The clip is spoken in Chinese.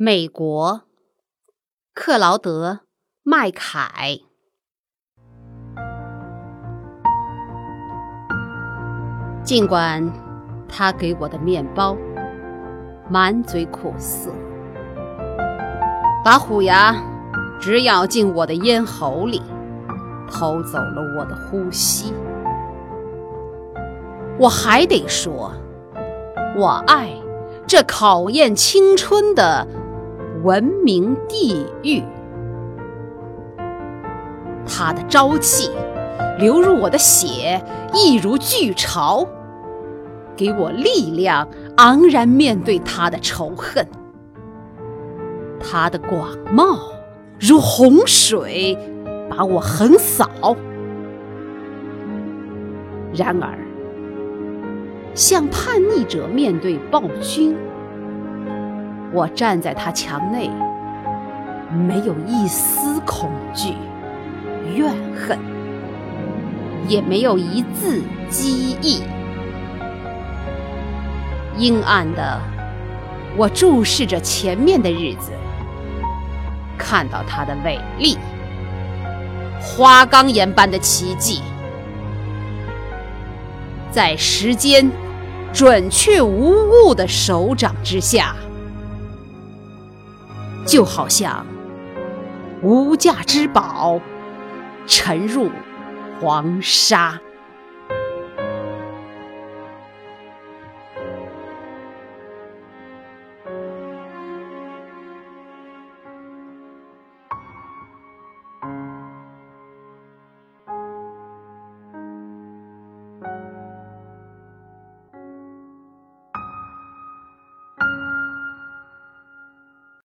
美国，克劳德·麦凯。尽管他给我的面包满嘴苦涩，把虎牙直咬进我的咽喉里，偷走了我的呼吸，我还得说，我爱这考验青春的。文明地狱，他的朝气流入我的血，一如巨潮，给我力量，昂然面对他的仇恨。他的广袤如洪水，把我横扫。然而，像叛逆者面对暴君。我站在他墙内，没有一丝恐惧、怨恨，也没有一字讥意。阴暗的，我注视着前面的日子，看到他的伟力，花岗岩般的奇迹，在时间准确无误的手掌之下。就好像无价之宝沉入黄沙。